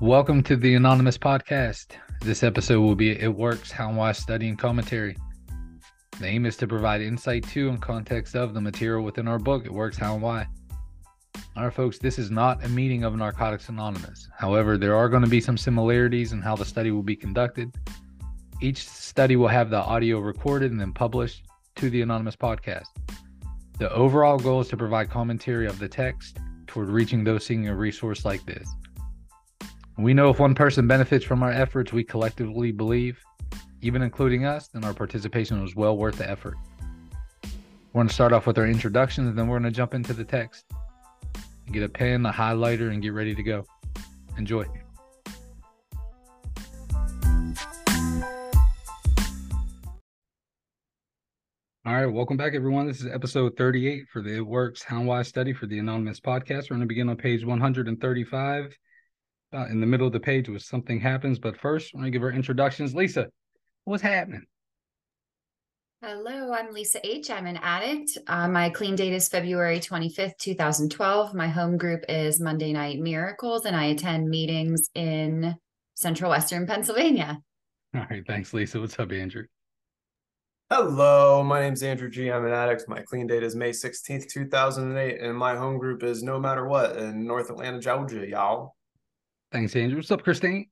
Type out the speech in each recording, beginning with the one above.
Welcome to the Anonymous Podcast. This episode will be It Works How and Why Study and Commentary. The aim is to provide insight to and context of the material within our book, It Works How and Why. All right, folks, this is not a meeting of Narcotics Anonymous. However, there are going to be some similarities in how the study will be conducted. Each study will have the audio recorded and then published to the Anonymous Podcast. The overall goal is to provide commentary of the text toward reaching those seeking a resource like this. We know if one person benefits from our efforts, we collectively believe, even including us, then our participation was well worth the effort. We're going to start off with our introductions, and then we're going to jump into the text. Get a pen, a highlighter, and get ready to go. Enjoy. All right, welcome back, everyone. This is episode 38 for the It Works How and Why study for the Anonymous Podcast. We're going to begin on page 135. Uh, in the middle of the page was something happens, but first, we're going to give our introductions. Lisa, what's happening? Hello, I'm Lisa H. I'm an addict. Uh, my clean date is February 25th, 2012. My home group is Monday Night Miracles, and I attend meetings in Central Western Pennsylvania. All right, thanks, Lisa. What's up, Andrew? Hello, my name's Andrew G. I'm an addict. My clean date is May 16th, 2008, and my home group is No Matter What in North Atlanta, Georgia, y'all. Thanks, Andrew. What's up, Christine?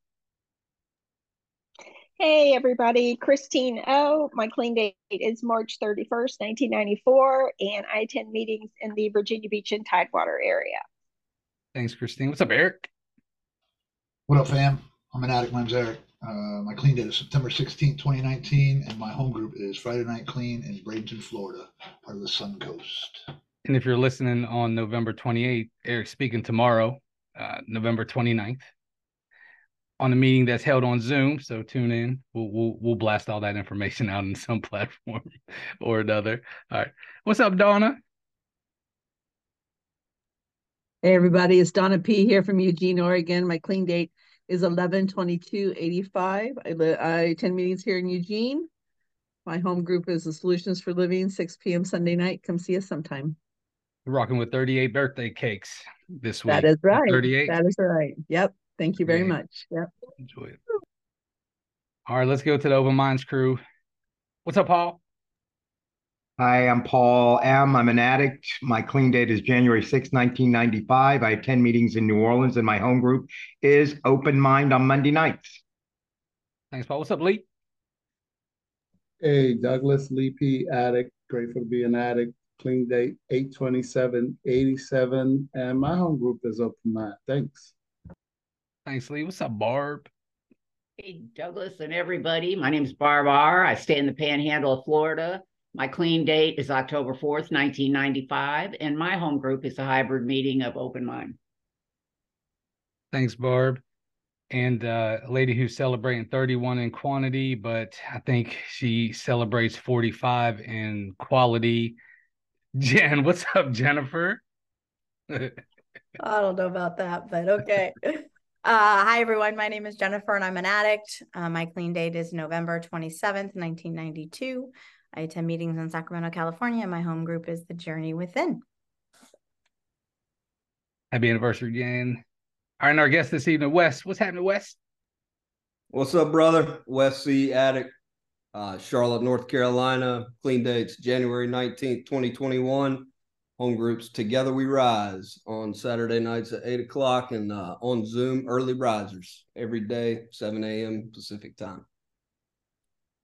Hey, everybody. Christine O. My clean date is March 31st, 1994, and I attend meetings in the Virginia Beach and Tidewater area. Thanks, Christine. What's up, Eric? What up, fam? I'm an addict. My name's Eric. Uh, my clean date is September 16, 2019, and my home group is Friday Night Clean in Bradenton, Florida, part of the Sun Coast. And if you're listening on November 28th, Eric's speaking tomorrow, uh, November 29th, on a meeting that's held on Zoom. So tune in. We'll, we'll we'll blast all that information out in some platform or another. All right. What's up, Donna? Hey everybody, it's Donna P here from Eugene, Oregon. My clean date is 11 22 85. I, I attend meetings here in Eugene. My home group is the Solutions for Living, 6 p.m. Sunday night. Come see us sometime. Rocking with 38 birthday cakes this week. That is right. 38. That is right. Yep. Thank you very Yeah. much. Yep. Enjoy it. All right, let's go to the Open Minds crew. What's up, Paul? Hi, I'm Paul M. I'm an addict. My clean date is January 6, 1995. I attend meetings in New Orleans, and my home group is Open Mind on Monday nights. Thanks, Paul. What's up, Lee? Hey, Douglas Lee P. Addict. Grateful to be an addict. Clean date 82787. And my home group is open mind. Thanks. Thanks, Lee. What's up, Barb? Hey, Douglas and everybody. My name is Barb R. I stay in the panhandle of Florida. My clean date is October 4th, 1995, and my home group is a hybrid meeting of Open Mind. Thanks, Barb. And uh, a lady who's celebrating 31 in quantity, but I think she celebrates 45 in quality. Jen, what's up, Jennifer? I don't know about that, but okay. Uh, hi, everyone. My name is Jennifer, and I'm an addict. Uh, my clean date is November 27th, 1992. I attend meetings in Sacramento, California. My home group is The Journey Within. Happy anniversary, Jen. All right, and our guest this evening, Wes. What's happening, Wes? What's up, brother? Wes C Addict, uh, Charlotte, North Carolina. Clean dates January 19th, 2021. Home groups Together We Rise on Saturday nights at 8 o'clock and uh, on Zoom Early Risers every day, 7 a.m. Pacific time.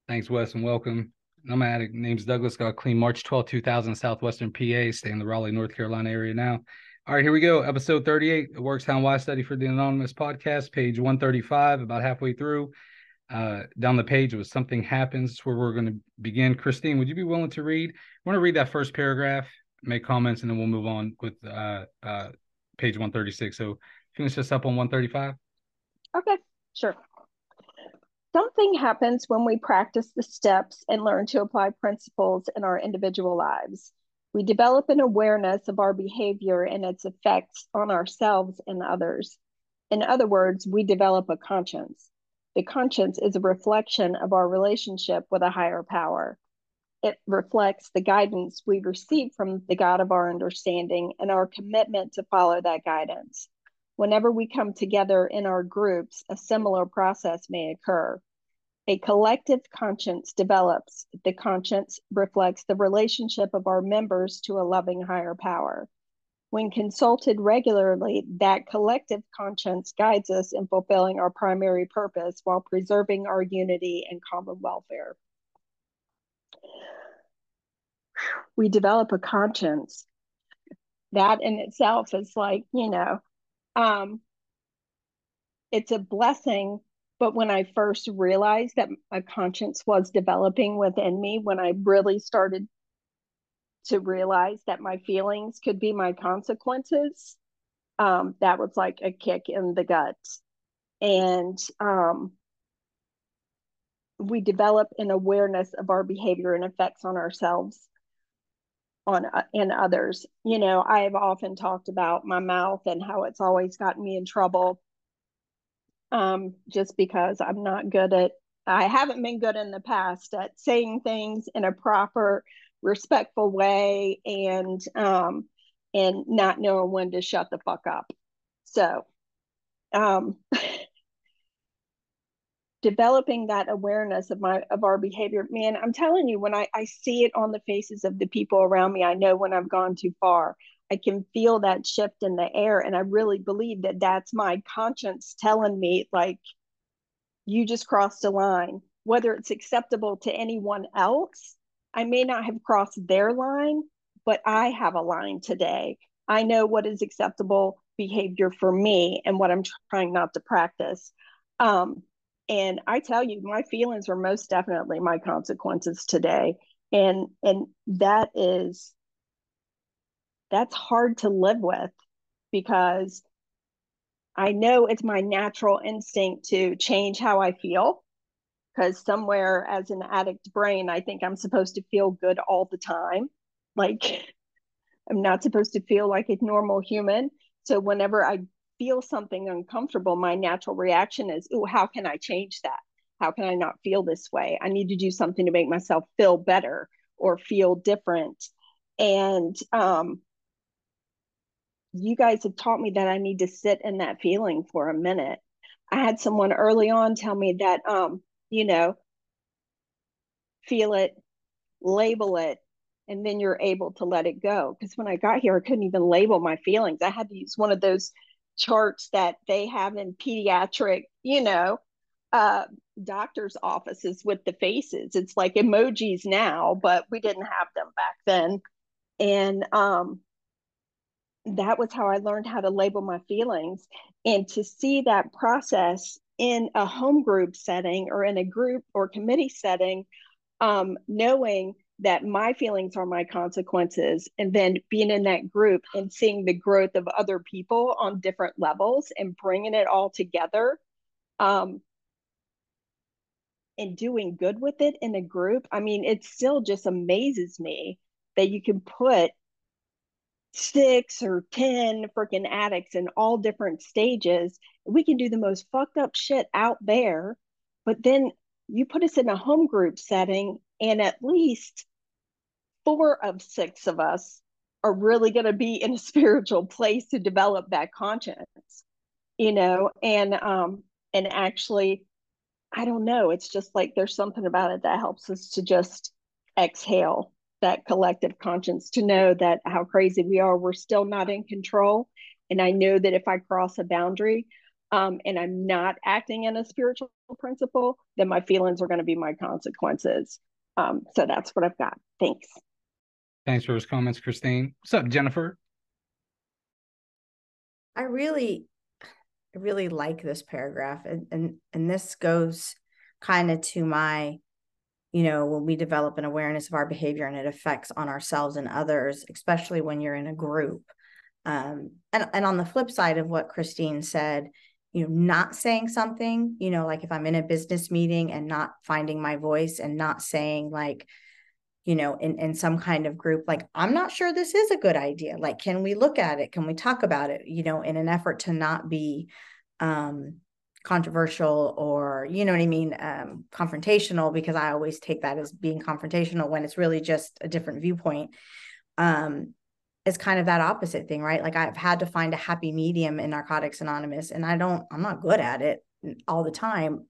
Thanks, Wes, and welcome. Addict. Name's Douglas. Got clean March 12, 2000, Southwestern PA. Stay in the Raleigh, North Carolina area now. All right, here we go. Episode 38. It works how why study for the Anonymous podcast, page 135, about halfway through. Uh, down the page was something happens. Where we're going to begin. Christine, would you be willing to read? I want to read that first paragraph, make comments, and then we'll move on with uh, uh, page 136. So finish us up on 135. Okay, sure. Something happens when we practice the steps and learn to apply principles in our individual lives. We develop an awareness of our behavior and its effects on ourselves and others. In other words, we develop a conscience. The conscience is a reflection of our relationship with a higher power. It reflects the guidance we receive from the God of our understanding and our commitment to follow that guidance. Whenever we come together in our groups, a similar process may occur. A collective conscience develops. The conscience reflects the relationship of our members to a loving higher power. When consulted regularly, that collective conscience guides us in fulfilling our primary purpose while preserving our unity and common welfare. We develop a conscience. That in itself is like, you know, um, it's a blessing but when I first realized that a conscience was developing within me, when I really started to realize that my feelings could be my consequences, um, that was like a kick in the guts. And um, we develop an awareness of our behavior and effects on ourselves on uh, and others you know i've often talked about my mouth and how it's always gotten me in trouble um, just because I'm not good at, I haven't been good in the past at saying things in a proper, respectful way and, um, and not knowing when to shut the fuck up. So, um, developing that awareness of my of our behavior man i'm telling you when I, I see it on the faces of the people around me i know when i've gone too far I can feel that shift in the air. And I really believe that that's my conscience telling me, like, you just crossed a line. Whether it's acceptable to anyone else, I may not have crossed their line, but I have a line today. I know what is acceptable behavior for me and what I'm trying not to practice. Um, and I tell you, my feelings are most definitely my consequences today. And and that is that's hard to live with because I know it's my natural instinct to change how I feel. Because somewhere as an addict brain, I think I'm supposed to feel good all the time. Like I'm not supposed to feel like a normal human. So whenever I feel something uncomfortable, my natural reaction is, oh, how can I change that? How can I not feel this way? I need to do something to make myself feel better or feel different. And um, you guys have taught me that I need to sit in that feeling for a minute. I had someone early on tell me that, um, you know, feel it, label it, and then you're able to let it go. Because when I got here, I couldn't even label my feelings. I had to use one of those charts that they have in pediatric, you know, uh, doctor's offices with the faces. It's like emojis now, but we didn't have them back then. And um, that was how I learned how to label my feelings. And to see that process in a home group setting or in a group or committee setting, um, knowing that my feelings are my consequences, and then being in that group and seeing the growth of other people on different levels and bringing it all together. Um, and doing good with it in a group. I mean, it still just amazes me that you can put six or 10 freaking addicts in all different stages. We can do the most fucked up shit out there. But then you put us in a home group setting, and at least four of six of us are really going to be in a spiritual place to develop that conscience, you know, and, um, and actually, I don't know. It's just like there's something about it that helps us to just exhale that collective conscience to know that how crazy we are, we're still not in control. And I know that if I cross a boundary um, and I'm not acting in a spiritual principle, then my feelings are going to be my consequences. Um, so that's what I've got. Thanks. Thanks for those comments, Christine. What's up, Jennifer? I really, I really like this paragraph, and and and this goes kind of to my you know, when we develop an awareness of our behavior and it affects on ourselves and others, especially when you're in a group. Um, and, and on the flip side of what Christine said, you know, not saying something, you know, like if I'm in a business meeting and not finding my voice and not saying like, you know, in, in some kind of group, like, I'm not sure this is a good idea. Like, can we look at it? Can we talk about it? You know, in an effort to not be um, controversial or you know what i mean um, confrontational because i always take that as being confrontational when it's really just a different viewpoint um, is kind of that opposite thing, right? Like I've had to find a happy medium in Narcotics Anonymous, and I don't, I'm not good at it all the time.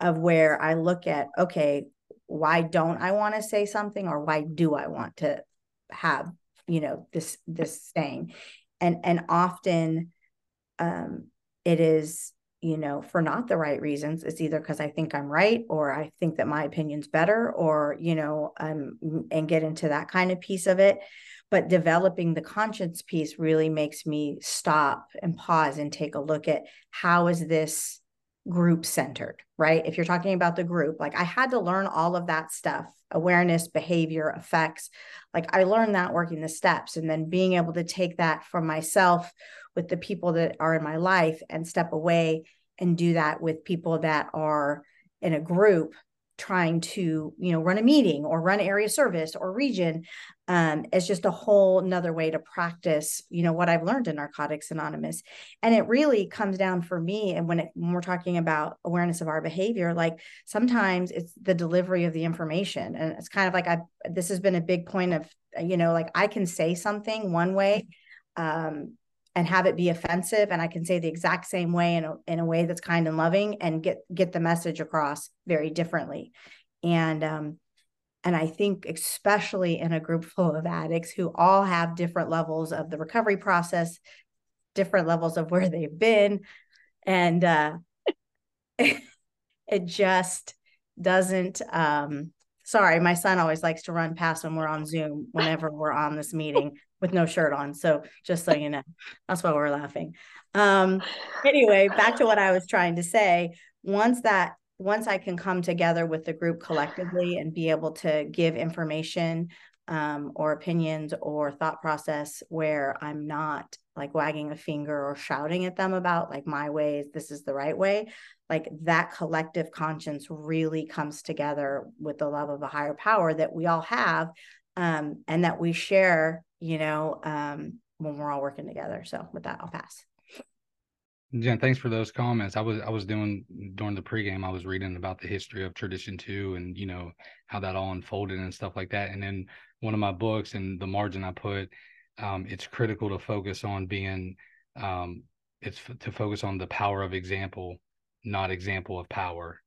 Of where I look at, okay, why don't I want to say something, or why do I want to have, you know, this this thing? and and often, um, it is you know, for not the right reasons. It's either because I think I'm right or I think that my opinion's better or, you know, um, and get into that kind of piece of it. But developing the conscience piece really makes me stop and pause and take a look at how is this group centered, right? If you're talking about the group, like I had to learn all of that stuff awareness, behavior, effects. Like I learned that working the steps and then being able to take that for myself with the people that are in my life and step away and do that with people that are in a group trying to you know run a meeting or run area service or region um, just a whole another way to practice you know what i've learned in narcotics anonymous. And it really comes down for me and when, it, when we're talking about awareness of our behavior like sometimes it's the delivery of the information. And it's kind of like i this has been a big point of you know like i can say something one way um, and have it be offensive and i can say the exact same way in a, in a way that's kind and loving and get get the message across very differently. And um and i think especially in a group full of addicts who all have different levels of the recovery process different levels of where they've been and uh it just doesn't um sorry my son always likes to run past when we're on zoom whenever we're on this meeting with no shirt on. So just so you know, that's why we're laughing. Um, anyway, back to what I was trying to say. Once that once I can come together with the group collectively and be able to give information um, or opinions or thought process where I'm not like wagging a finger or shouting at them about like my ways, this is the right way, like that collective conscience really comes together with the love of a higher power that we all have um, and that we share you know, um, when we're all working together. So with that, I'll pass. Jen, thanks for those comments. I was I was doing during the pregame, I was reading about the history of tradition two and you know how that all unfolded and stuff like that. And then one of my books and the margin I put, um, it's critical to focus on being um, it's f- to focus on the power of example, not example of power.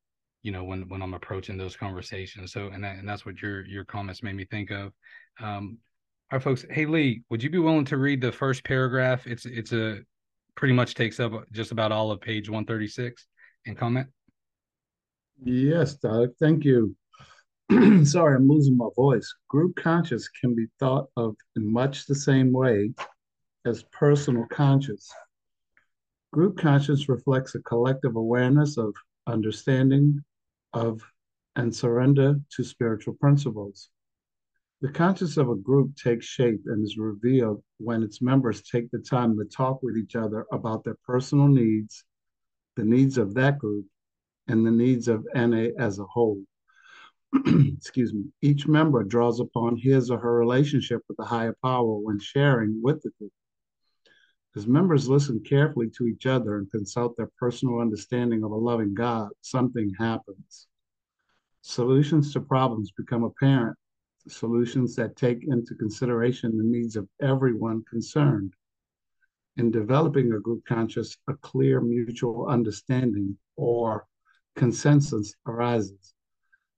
You know, when when I'm approaching those conversations. So and that, and that's what your your comments made me think of. Um, right, folks. Hey Lee, would you be willing to read the first paragraph? It's it's a pretty much takes up just about all of page 136 and comment. Yes, Doug. Thank you. Sorry, I'm losing my voice. Group conscious can be thought of in much the same way as personal conscious. Group conscious reflects a collective awareness of understanding of and surrender to spiritual principles. The conscience of a group takes shape and is revealed when its members take the time to talk with each other about their personal needs, the needs of that group, and the needs of NA as a whole. Excuse me. Each member draws upon his or her relationship with the higher power when sharing with the group. As members listen carefully to each other and consult their personal understanding of a loving God, something happens. Solutions to problems become apparent solutions that take into consideration the needs of everyone concerned. In developing a group conscious, a clear mutual understanding or consensus arises.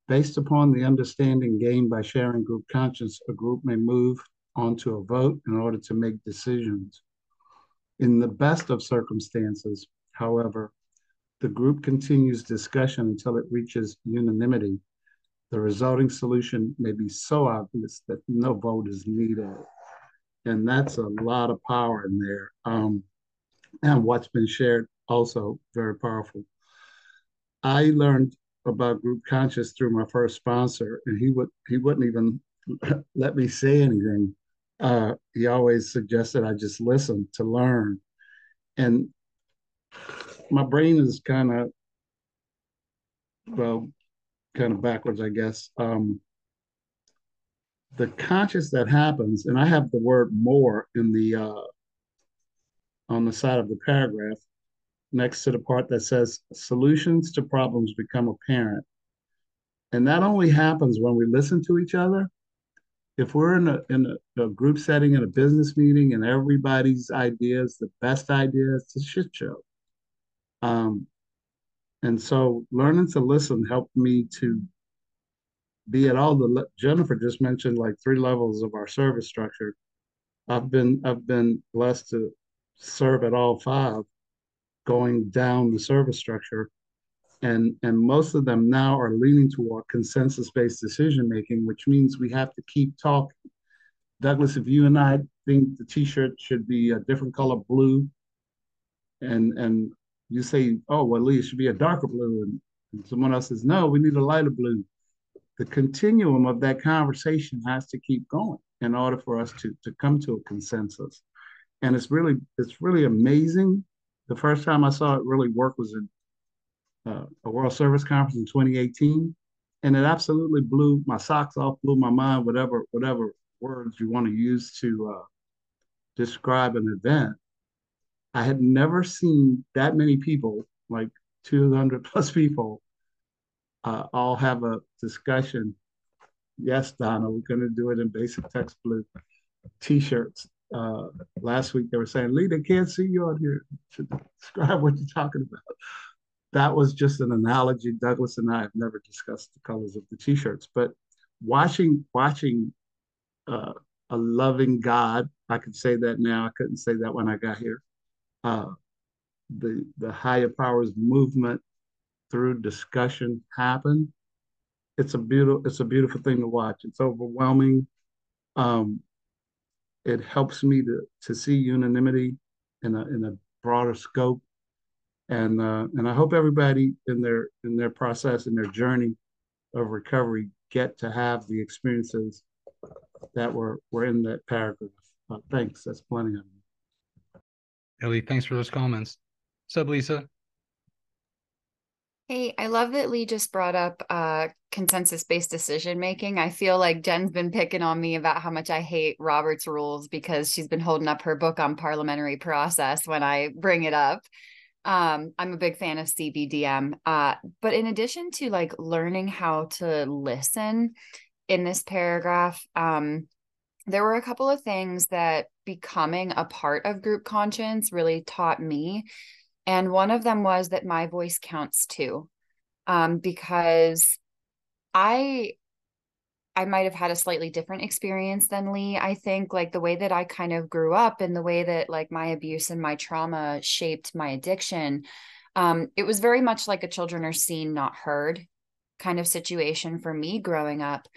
Based upon the understanding gained by sharing group conscious, a group may move on to a vote in order to make decisions. In the best of circumstances, however, the group continues discussion until it reaches unanimity the resulting solution may be so obvious that no vote is needed. And that's a lot of power in there. Um, and what's been shared also very powerful. I learned about group conscious through my first sponsor, and he would he wouldn't even let me say anything. Uh, he always suggested I just listen to learn, and my brain is kind of well kind of backwards, I guess. Um, the conscious that happens, and I have the word more in the uh, on the side of the paragraph next to the part that says solutions to problems become apparent. And that only happens when we listen to each other if we're in a in a, a, group setting in a business meeting and everybody's ideas the best ideas it's a shit show. Um and so learning to listen helped me to be at all the jennifer just mentioned like three levels of our service structure. I've been i've been blessed to serve at all five going down the service structure and and most of them now are leaning toward consensus-based decision making which means we have to keep talking. Douglas if you and i think the t-shirt should be a different color blue and and you say oh well lee it should be a darker blue and, and someone else says no we need a lighter blue. The continuum of that conversation has to keep going in order for us to to come to a consensus. And it's really it's really amazing. The first time i saw it really work was in uh, a World Service Conference in 2018, and it absolutely blew my socks off, blew my mind. Whatever whatever words you want to use to uh, describe an event, I had never seen that many people, like 200 plus people, uh, all have a discussion. Yes, Donna, we're going to do it in basic text blue t-shirts. Uh, last week they were saying, Lee, they can't see you on here to describe what you're talking about that was just an analogy. Douglas and I have never discussed the colors of the t-shirts, but watching watching uh, a loving God, I could say that now. I couldn't say that when I got here. Uh, the the higher powers movement through discussion happen. It's a beautiful it's a beautiful thing to watch. It's overwhelming. Um, it helps me to to see unanimity in a in a broader scope and uh, and I hope everybody in their in their process in their journey of recovery get to have the experiences that were were in that paragraph. Uh, thanks. That's plenty of them. Ellie, thanks for those comments. What's up, Lisa? Hey, I love that Lee just brought up uh, consensus based decision making. I feel like Jen's been picking on me about how much I hate Robert's rules because she's been holding up her book on parliamentary process when I bring it up. Um, I'm a big fan of CBDM. Uh, but in addition to like learning how to listen in this paragraph, um, there were a couple of things that becoming a part of group conscience really taught me. And one of them was that my voice counts too. Um, because I I might have had a slightly different experience than Lee. I think like the way that I kind of grew up and the way that like my abuse and my trauma shaped my addiction, um, it was very much like a children are seen, not heard kind of situation for me growing up.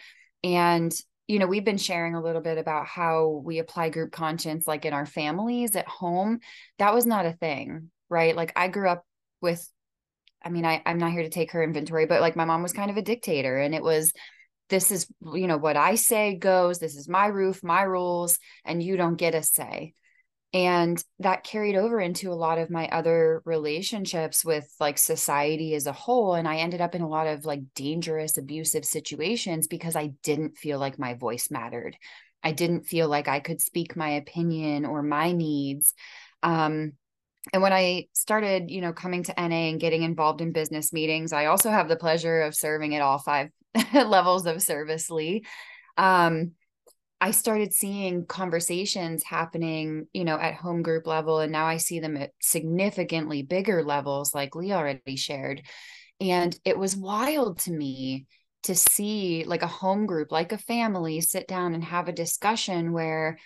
And, you know, we've been sharing a little bit about how we apply group conscience like in our families at home. That was not a thing, right? Like I grew up with, I mean, I, I'm not here to take her inventory, but like my mom was kind of a dictator and it was, this is you know what i say goes this is my roof my rules and you don't get a say. And that carried over into a lot of my other relationships with like society as a whole and i ended up in a lot of like dangerous abusive situations because i didn't feel like my voice mattered. I didn't feel like i could speak my opinion or my needs. Um, and when I started, you know, coming to NA and getting involved in business meetings, I also have the pleasure of serving at all five levels of service lee um i started seeing conversations happening you know at home group level and now i see them at significantly bigger levels like lee already shared. And it was wild to me to see like a home group like a family sit down and have a discussion where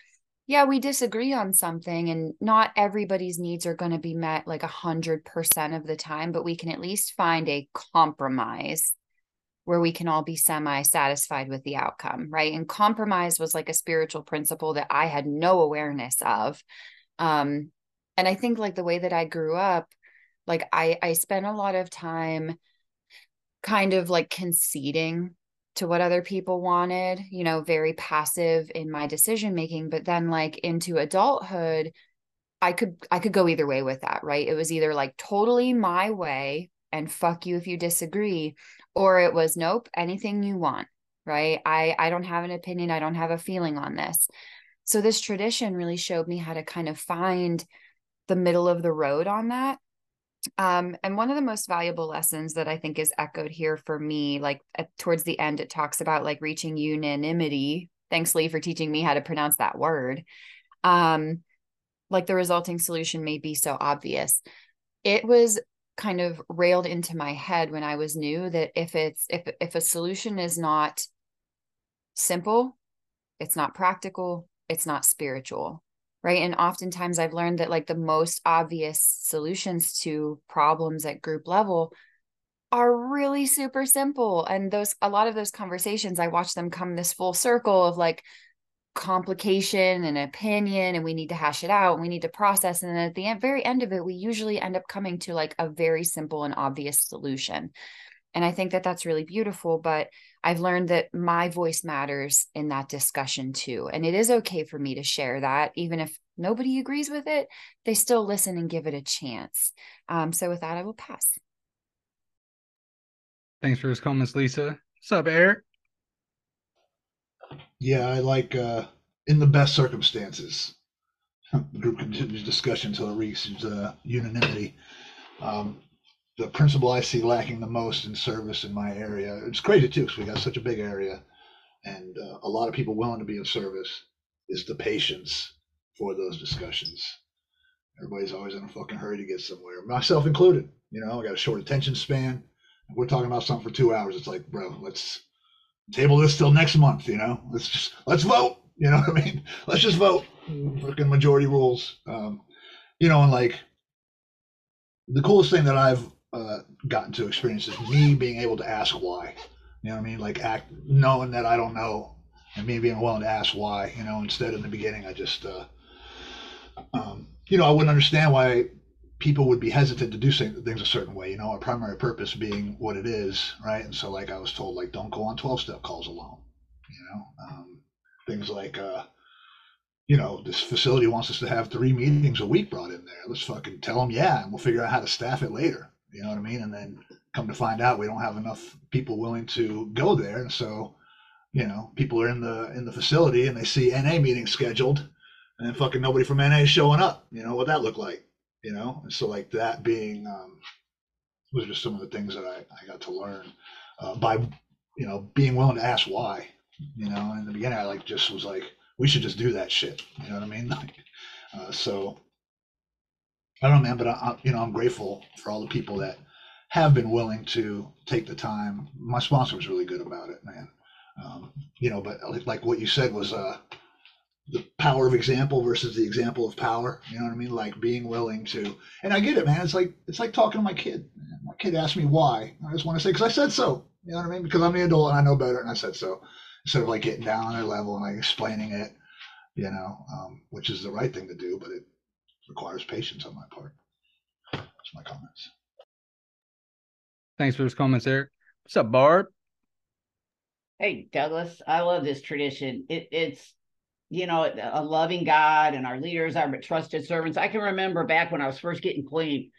yeah we disagree on something and not everybody's needs are going to be met like a hundred percent of the time but we can at least find a compromise where we can all be semi satisfied with the outcome, right? And compromise was like a spiritual principle that I had no awareness of. Um, and I think like the way that I grew up, like I I spent a lot of time kind of like conceding to what other people wanted, you know, very passive in my decision making, but then like into adulthood, I could I could go either way with that, right? It was either like totally my way and fuck you if you disagree or it was nope anything you want right i i don't have an opinion i don't have a feeling on this so this tradition really showed me how to kind of find the middle of the road on that um, and one of the most valuable lessons that I think is echoed here for me, like at, towards the end, it talks about like reaching unanimity, Thanks, Lee, for teaching me how to pronounce that word. Um, like the resulting solution may be so obvious. It was kind of railed into my head when I was new that if it's if if a solution is not simple, it's not practical, it's not spiritual. Right. And oftentimes I've learned that like the most obvious solutions to problems at group level are really super simple. And those a lot of those conversations, I watch them come this full circle of like, complication and opinion and we need to hash it out we need to process and then at the end, very end of it we usually end up coming to like a very simple and obvious solution. And i think that that's really beautiful but i've learned that my voice matters in that discussion too and it is okay for me to share that even if nobody agrees with it they still listen and give it a chance. Um, so with that i will pass. Thanks for his comments lisa. What's up eric yeah, I like uh, in the best circumstances. The group continues discussion until it reaches uh, unanimity. Um, the principle I see lacking the most in service in my area, it's crazy too, because we got such a big area and uh, a lot of people willing to be of service, is the patience for those discussions. Everybody's always in a fucking hurry to get somewhere, myself included. You know, I got a short attention span. we're talking about something for two hours. It's like, bro, let's table this till next month. You know, let's just let's vote. You know what I mean? Let's just vote. Fucking majority rules. Um, you know, and like the coolest thing that I've uh, gotten to experience is me being able to ask why. You know what I mean? Like act knowing that I don't know, and me being willing to ask why. You know, instead in the beginning I just, uh, um, you know, I wouldn't understand why people would be hesitant to do things a certain way, you know, our primary purpose being what it is, right? And so, like, I was told, like, don't go on 12 step calls alone, you know, um, things like, uh, you know, this facility wants us to have three meetings a week brought in there. Let's fucking tell them, yeah, and we'll figure out how to staff it later. You know what I mean? And then come to find out, we don't have enough people willing to go there, and so, you know, people are in the in the facility and they see NA meetings scheduled, and then fucking nobody from NA is showing up. You know what that looked like? You know? And so like that being um, was just some of the things that i, I got to learn uh, by you know being willing to ask why you know? In the beginning i like just was like we should just do that shit. You know what i mean? Like uh, so i don't know man but I, I, you know i'm grateful for all the people that have been willing to take the time. My sponsor was really good about it man. Um, you know but like, like what you said was uh the power of example versus the example of power. You know what I mean? Like being willing to, and I get it, man. It's like it's like talking to my kid. My kid asked me why. I just want to say because I said so. You know what I mean? Because I'm the adult and I know better, and I said so. Instead of like getting down on their level and like explaining it, you know, um, which is the right thing to do, but it requires patience on my part. That's my comments. Thanks for those comments, Eric. What's up, Barb? Hey, Douglas. I love this tradition. It, it's you know, a loving God and our leaders are trusted servants. I can remember back when I was first getting clean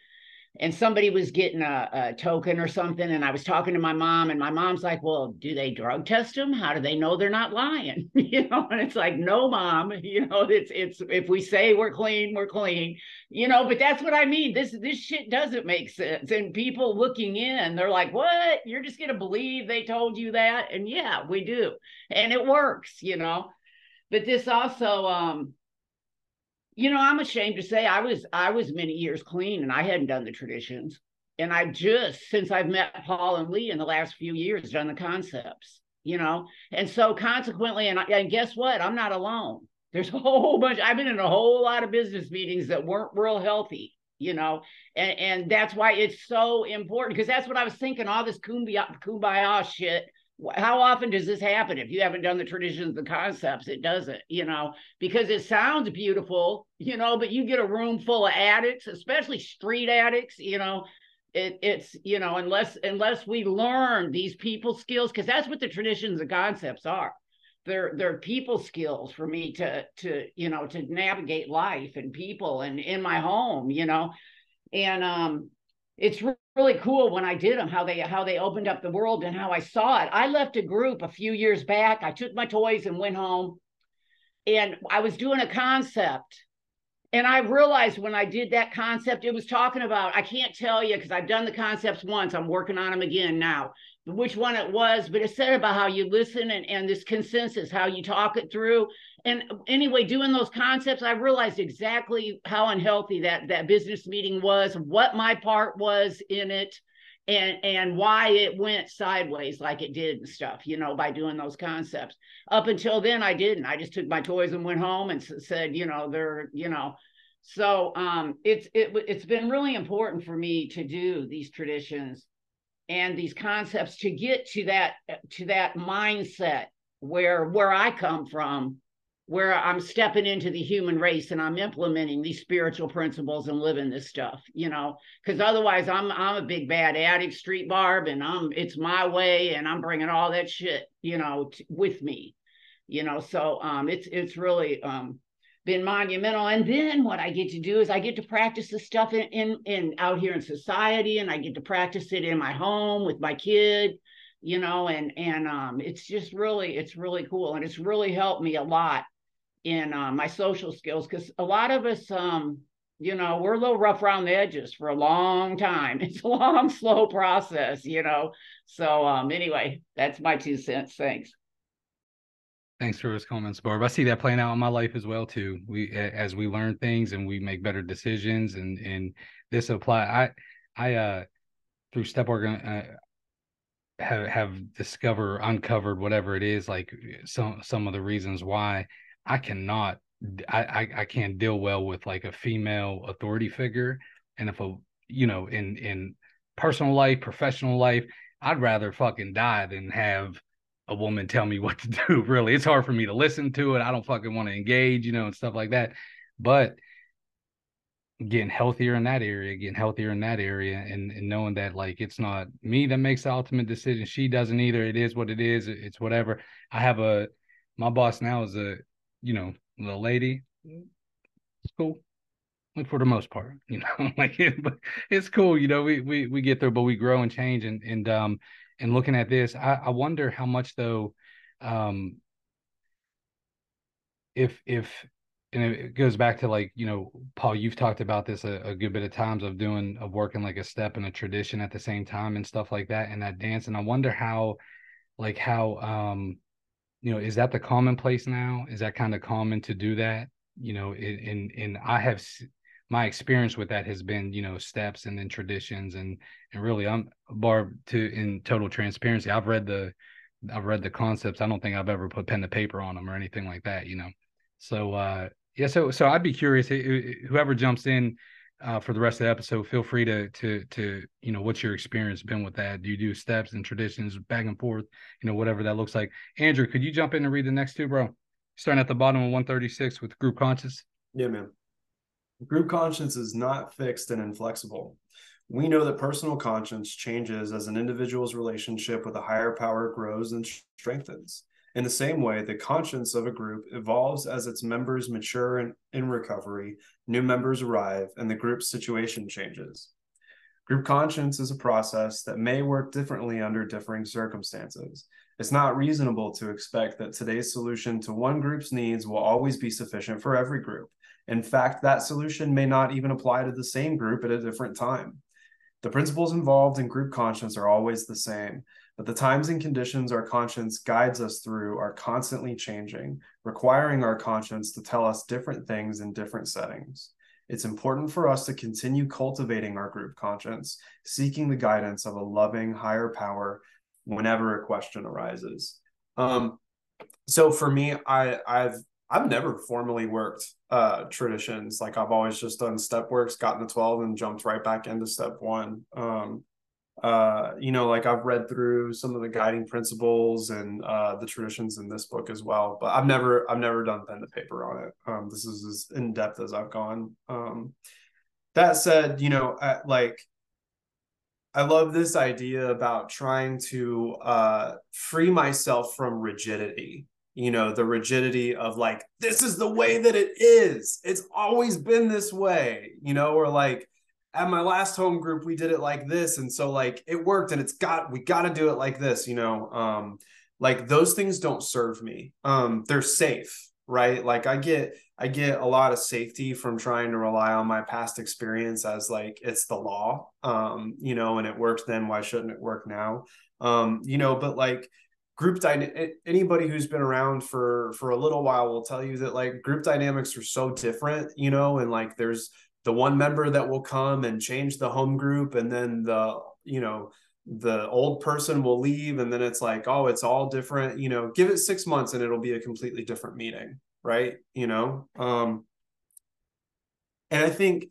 and somebody was getting a, a, token or something. And I was talking to my mom, and my mom's like, Well, do they drug test them? How do they know they're not lying? you know, and it's like, No, mom, you know, it's it's if we say we're clean, we're clean, you know, but that's what I mean. This this shit doesn't make sense. And people looking in, they're like, What? You're just gonna believe they told you that? And yeah, we do. And it works, you know but this also um you know i'm ashamed to say i was i was many years clean and i hadn't done the traditions. And i just since i've met paul and lee in the last few years done the concepts you know? And so consequently and, and guess what? I'm not alone. There's a whole bunch i've been in a whole lot of business meetings that weren't real healthy you know? And and that's why it's so important because that's what i was thinking all this kumbaya, kumbaya shit how often does this happen? If you haven't done the traditions the concepts it doesn't you know because it sounds beautiful you know but you get a room full of addicts especially street addicts you know? It, it's you know unless unless we learn these people skills because that's what the traditions and concepts are. They're they're people skills for me to to you know to navigate life and people and in my home you know? And um it's really cool when I did them how they how they opened up the world and how I saw it. I left a group a few years back. I took my toys and went home, and I was doing a concept, and I realized when I did that concept, it was talking about, I can't tell you because I've done the concepts once. I'm working on them again now, which one it was, but it said about how you listen and, and this consensus, how you talk it through. And anyway, doing those concepts, I realized exactly how unhealthy that that business meeting was, what my part was in it and and why it went sideways like it did and stuff you know by doing those concepts. Up until then i didn't. I just took my toys and went home and said you know they're you know. So um it's it, it's been really important for me to do these traditions and these concepts to get to that to that mindset where where i come from where I'm stepping into the human race and I'm implementing these spiritual principles and living this stuff, you know, because otherwise I'm I'm a big bad addict, street barb, and I'm it's my way, and I'm bringing all that shit, you know, t- with me, you know. So um, it's it's really um been monumental. And then what I get to do is I get to practice this stuff in in, in out here in society, and I get to practice it in my home with my kid you know and and um it's just really it's really cool and it's really helped me a lot in uh, my social skills because a lot of us um you know we're a little rough around the edges for a long time. It's a long slow process you know? So um anyway that's my two cents. Thanks. Thanks for those comments barb. I see that playing out in my life as well too. We as we learn things and we make better decisions and and this apply i i uh through step work uh, have have discovered uncovered whatever it is like some some of the reasons why I cannot I, I, I can't deal well with like a female authority figure. And if a you know, in in personal life, professional life, I'd rather fucking die than have a woman tell me what to do. Really, it's hard for me to listen to it. I don't fucking want to engage, you know, and stuff like that. But getting healthier in that area, getting healthier in that area, and, and knowing that like it's not me that makes the ultimate decision. She doesn't either. It is what it is. It's whatever. I have a my boss now is a you know, the lady, it's cool. Like for the most part, you know, like but it's cool, you know, we we we get there, but we grow and change and and um and looking at this, I, I wonder how much though um if if and it goes back to like you know paul you've talked about this a, a, good bit of times of doing of working like a step and a tradition at the same time and stuff like that and that dance and i wonder how like how um you know, is that the commonplace now? Is that kind of common to do that? You know, and in I have my experience with that has been, you know, steps and then traditions and and really I'm Barb to in total transparency. I've read the I've read the concepts. I don't think I've ever put pen to paper on them or anything like that, you know. So uh yeah, so so I'd be curious whoever jumps in uh, for the rest of the episode, feel free to to to you know what's your experience been with that? Do you do steps and traditions back and forth? You know whatever that looks like. Andrew, could you jump in and read the next two, bro? Starting at the bottom of 136 with group conscience. Yeah, man. Group conscience is not fixed and inflexible. We know that personal conscience changes as an individual's relationship with a higher power grows and strengthens. In the same way, the conscience of a group evolves as its members mature in, in recovery, new members arrive, and the group's situation changes. Group conscience is a process that may work differently under differing circumstances. It's not reasonable to expect that today's solution to one group's needs will always be sufficient for every group. In fact, that solution may not even apply to the same group at a different time. The principles involved in group conscience are always the same, but the times and conditions our conscience guides us through are constantly changing, requiring our conscience to tell us different things in different settings. It's important for us to continue cultivating our group conscience, seeking the guidance of a loving higher power whenever a question arises. Um, so for me, I, I've I've never formally worked uh, traditions. Like I've always just done step works, gotten to 12 and jumped right back into step one. Um, uh, you know, like I've read through some of the guiding principles and uh, the traditions in this book as well, but I've never I've never done pen to paper on it. Um, this is as in depth as I've gone. Um, that said, you know, I, like I love this idea about trying to uh, free myself from rigidity. You know, the rigidity of like this is the way that it is. It's always been this way. You know, or like at my last home group we did it like this and so like it worked and it's got we got to do it like this you know um like those things don't serve me um they're safe right? Like I get I get a lot of safety from trying to rely on my past experience as like it's the law. Um, you know, and it worked then, why shouldn't it work now? Um, you know, but like group dy- anybody who's been around for for a little while will tell you that like group dynamics are so different, you know, and like there's the one member that will come and change the home group and then the, you know, the old person will leave and then it's like oh it's all different you know give it six months and it'll be a completely different meeting right? You know um and i think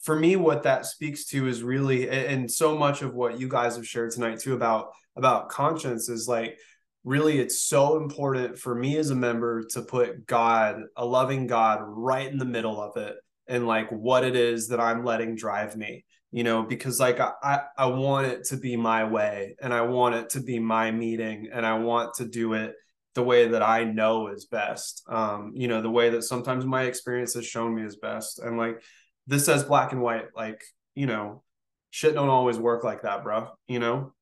for me what that speaks to is really and so much of what you guys have shared tonight too about about conscience is like really it's so important for me as a member to put god a loving god right in the middle of it and like what it is that i'm letting drive me you know because like I, I want it to be my way and i want it to be my meeting and i want to do it the way that i know is best. Um you know the way that sometimes my experience has shown me is best. And like this says black and white like you know shit don't always work like that bro you know?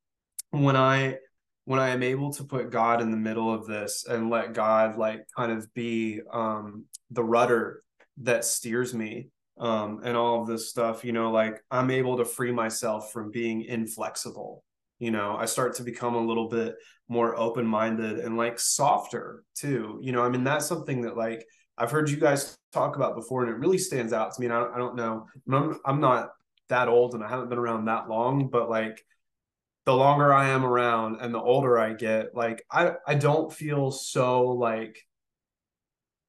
When i when i am able to put god in the middle of this and let god like kind of be um the rudder that steers me um, and all of this stuff, you know, like I'm able to free myself from being inflexible. You know, I start to become a little bit more open minded and like softer too. You know, I mean, that's something that like I've heard you guys talk about before, and it really stands out to me. And I don't, I don't know, I'm, I'm not that old and I haven't been around that long, but like the longer I am around and the older I get, like I, I don't feel so like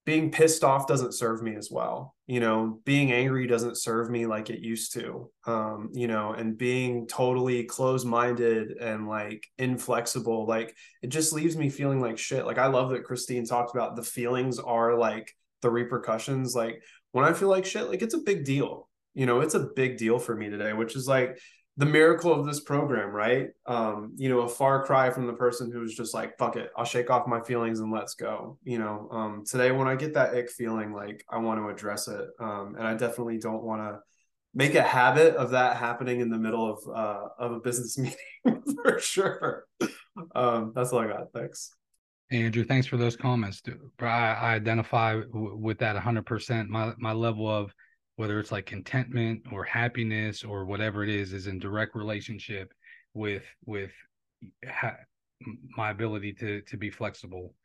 being pissed off doesn't serve me as well. You know being angry doesn't serve me like it used to. Um you know and being totally closed-minded and like inflexible like it just leaves me feeling like shit. Like i love that christine talked about the feelings are like the repercussions. Like when i feel like shit like it's a big deal. You know it's a big deal for me today which is like the miracle of this program, right? Um, you know, a far cry from the person who's just like, fuck it, I'll shake off my feelings and let's go. You know, um, today when I get that ick feeling, like I want to address it. Um, and I definitely don't want to make a habit of that happening in the middle of uh of a business meeting for sure. Um, that's all I got. Thanks. Andrew, thanks for those comments. I, I identify w- with that 100%. My my level of whether it's like contentment or happiness or whatever it is is in direct relationship with with ha- my ability to to be flexible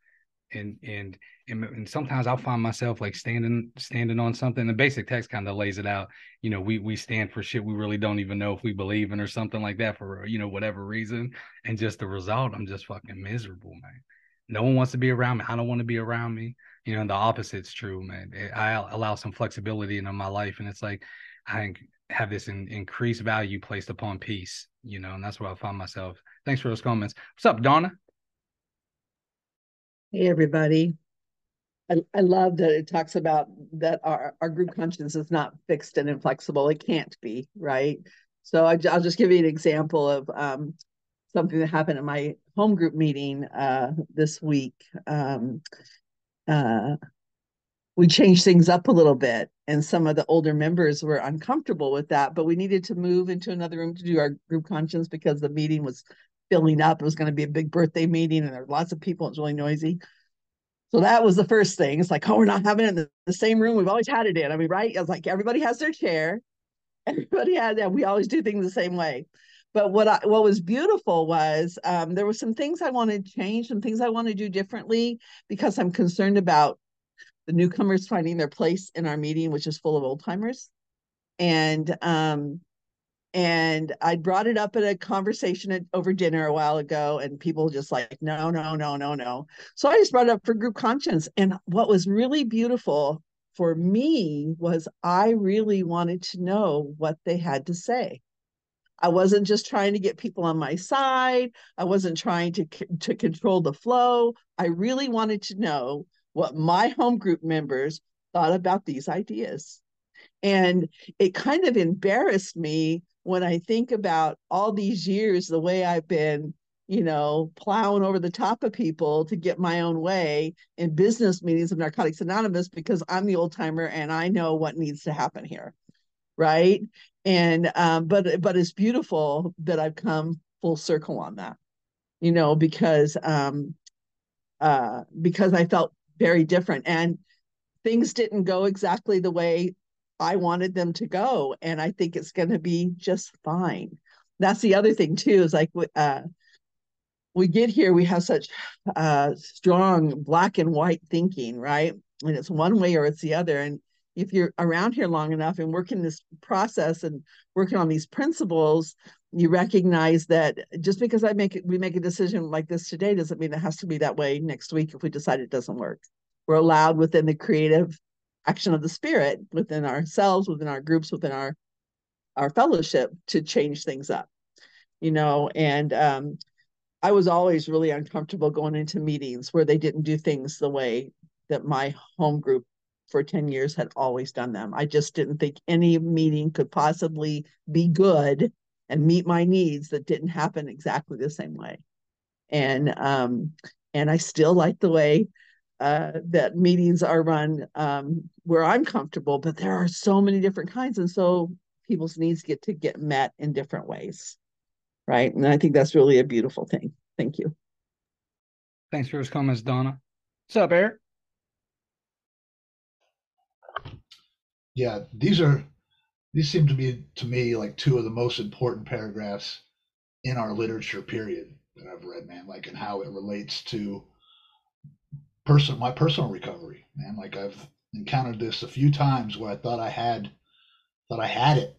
and, and and and sometimes I'll find myself like standing standing on something. The basic text kind of lays it out. You know, we we stand for shit we really don't even know if we believe in or something like that for you know whatever reason. And just the result, I'm just fucking miserable, man. No one wants to be around me. I don't want to be around me you know the opposite's true man. I allow some flexibility into my life and it's like i have this in, increased value placed upon peace you know and that's where i find myself. Thanks for those comments. What's up donna? Hey everybody. I, I love that it talks about that our, our group conscience is not fixed and inflexible. It can't be right? So I, will just give you an example of um, something that happened in my home group meeting uh, this week. Um, uh, we changed things up a little bit and some of the older members were uncomfortable with that but we needed to move into another room to do our group conscience because the meeting was filling up. It was going to be a big birthday meeting and there were lots of people it's really noisy. So that was the first thing. It's like oh we're not having it in the, the same room we've always had it in. I mean right? It's like everybody has their chair. Everybody had that we always do things the same way but what I what was beautiful was um, there were some things I wanted to change, some things I want to do differently because I'm concerned about the newcomers finding their place in our meeting, which is full of old timers. And um, and I brought it up at a conversation at, over dinner a while ago, and people just like, no, no, no, no, no. So I just brought it up for group conscience. And what was really beautiful for me was I really wanted to know what they had to say. I wasn't just trying to get people on my side. I wasn't trying to to control the flow. I really wanted to know what my home group members thought about these ideas. And it kind of embarrassed me when I think about all these years, the way I've been, you know, plowing over the top of people to get my own way in business meetings of Narcotics Anonymous because I'm the old timer and I know what needs to happen here right and um, but but it's beautiful that I've come full circle on that, you know, because um, uh, because I felt very different. And things didn't go exactly the way I wanted them to go. And I think it's going to be just fine. That's the other thing, too, is like, uh, we get here, we have such uh, strong black and white thinking, right? And it's one way or it's the other. And if you're around here long enough and working this process and working on these principles, you recognize that just because I make it, we make a decision like this today doesn't mean it has to be that way next week if we decide it doesn't work. We're allowed within the creative action of the spirit within ourselves, within our groups, within our our fellowship to change things up. You know, and um I was always really uncomfortable going into meetings where they didn't do things the way that my home group for 10 years had always done them. I just didn't think any meeting could possibly be good and meet my needs that didn't happen exactly the same way. And um and I still like the way uh, that meetings are run um, where I'm comfortable, but there are so many different kinds, and so people's needs get to get met in different ways, right? And I think that's really a beautiful thing. Thank you. Thanks for those comments, Donna. What's up, Eric? Yeah, these are these seem to be to me like two of the most important paragraphs in our literature period that I've read, man, like and how it relates to person my personal recovery, man. Like I've encountered this a few times where I thought I had thought I had it.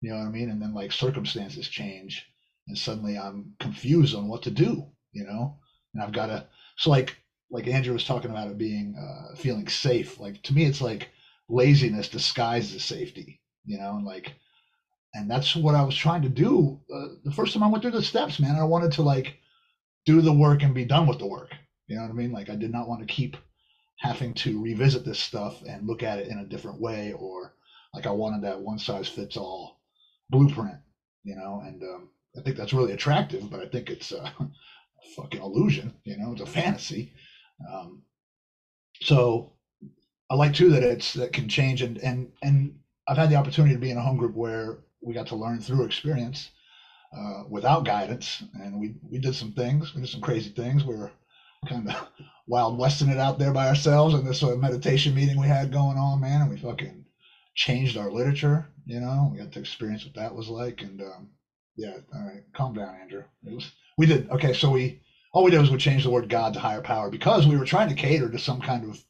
You know what I mean? And then like circumstances change and suddenly I'm confused on what to do, you know? And I've got to so like like Andrew was talking about it being uh feeling safe. Like to me it's like laziness disguised as safety, you know, and like and that's what I was trying to do uh, the first time I went through the steps, man. I wanted to like do the work and be done with the work you know what I mean? Like I did not want to keep having to revisit this stuff and look at it in a different way, or like I wanted that one size fits all blueprint, you know. And um, I think that's really attractive, but I think it's a fucking illusion, you know. It's a fantasy. Um, so I like too that it's that can change and and and I've had the opportunity to be in a home group where we got to learn through experience uh, without guidance, and we we did some things, we did some crazy things. We were kind of wild westing it out there by ourselves in this sort of meditation meeting we had going on, man. And we fucking changed our literature, you know. We got to experience what that was like. And um, yeah, all right, calm down, Andrew. Was we did okay, so we all we did was we changed the word God to higher power because we were trying to cater to some kind of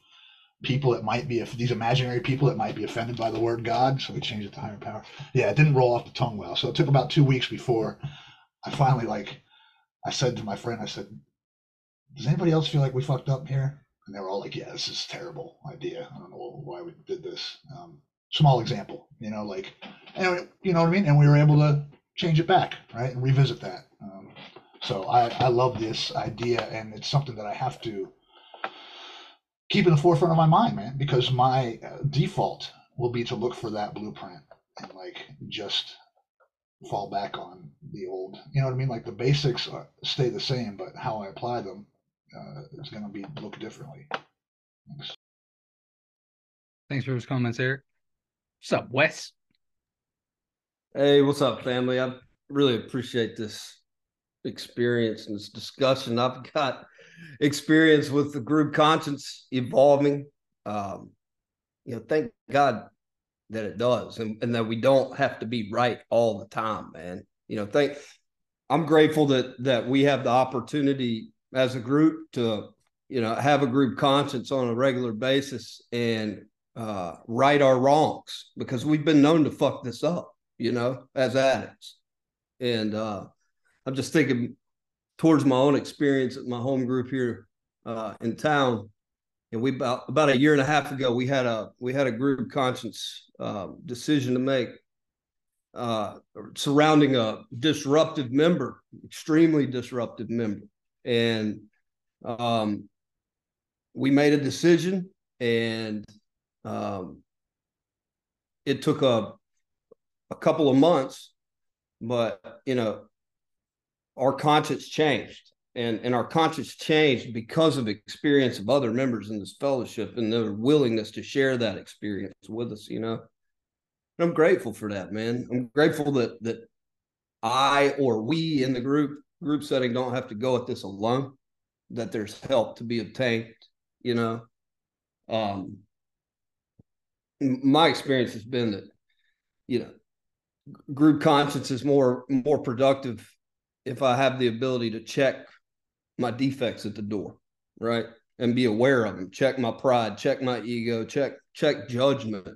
people that might be if these imaginary people that might be offended by the word God. So we changed it to higher power. Yeah, it didn't roll off the tongue well. So it took about two weeks before I finally like I said to my friend, I said, does anybody else feel like we fucked up here? And they were all like, yeah, this is a terrible idea. I don't know why we did this. Um, small example, you know, like, and you know what I mean? And we were able to change it back, right? And revisit that. Um, so I, I love this idea, and it's something that I have to keep in the forefront of my mind, man, because my uh, default will be to look for that blueprint and like just fall back on the old. You know what I mean? Like the basics are, stay the same, but how I apply them uh, is going to be looked differently. Thanks. Thanks for those comments, Eric. What's up, Wes? Hey, what's up, family? I really appreciate this experience and this discussion. I've got experience with the group conscience evolving. Um, you know, thank God that it does and, and that we don't have to be right all the time, man. You know, thank I'm grateful that that we have the opportunity as a group to you know have a group conscience on a regular basis and uh, right our wrongs because we've been known to fuck this up you know as addicts and uh, i'm just thinking towards my own experience at my home group here uh, in town. And we about about a year and a half ago we had a we had a group conscience uh, decision to make uh, surrounding a disruptive member extremely disruptive member. And um, we made a decision and um, it took a a couple of months but you know our conscience changed. And and our conscience changed because of experience of other members in this fellowship and their willingness to share that experience with us you know? And i'm grateful for that man. I'm grateful that that i or we in the group group setting don't have to go at this alone, that there's help to be obtained, you know. Um, my experience has been that, you know, group conscience is more more productive if I have the ability to check my defects at the door, right? And be aware of them, check my pride, check my ego, check check judgment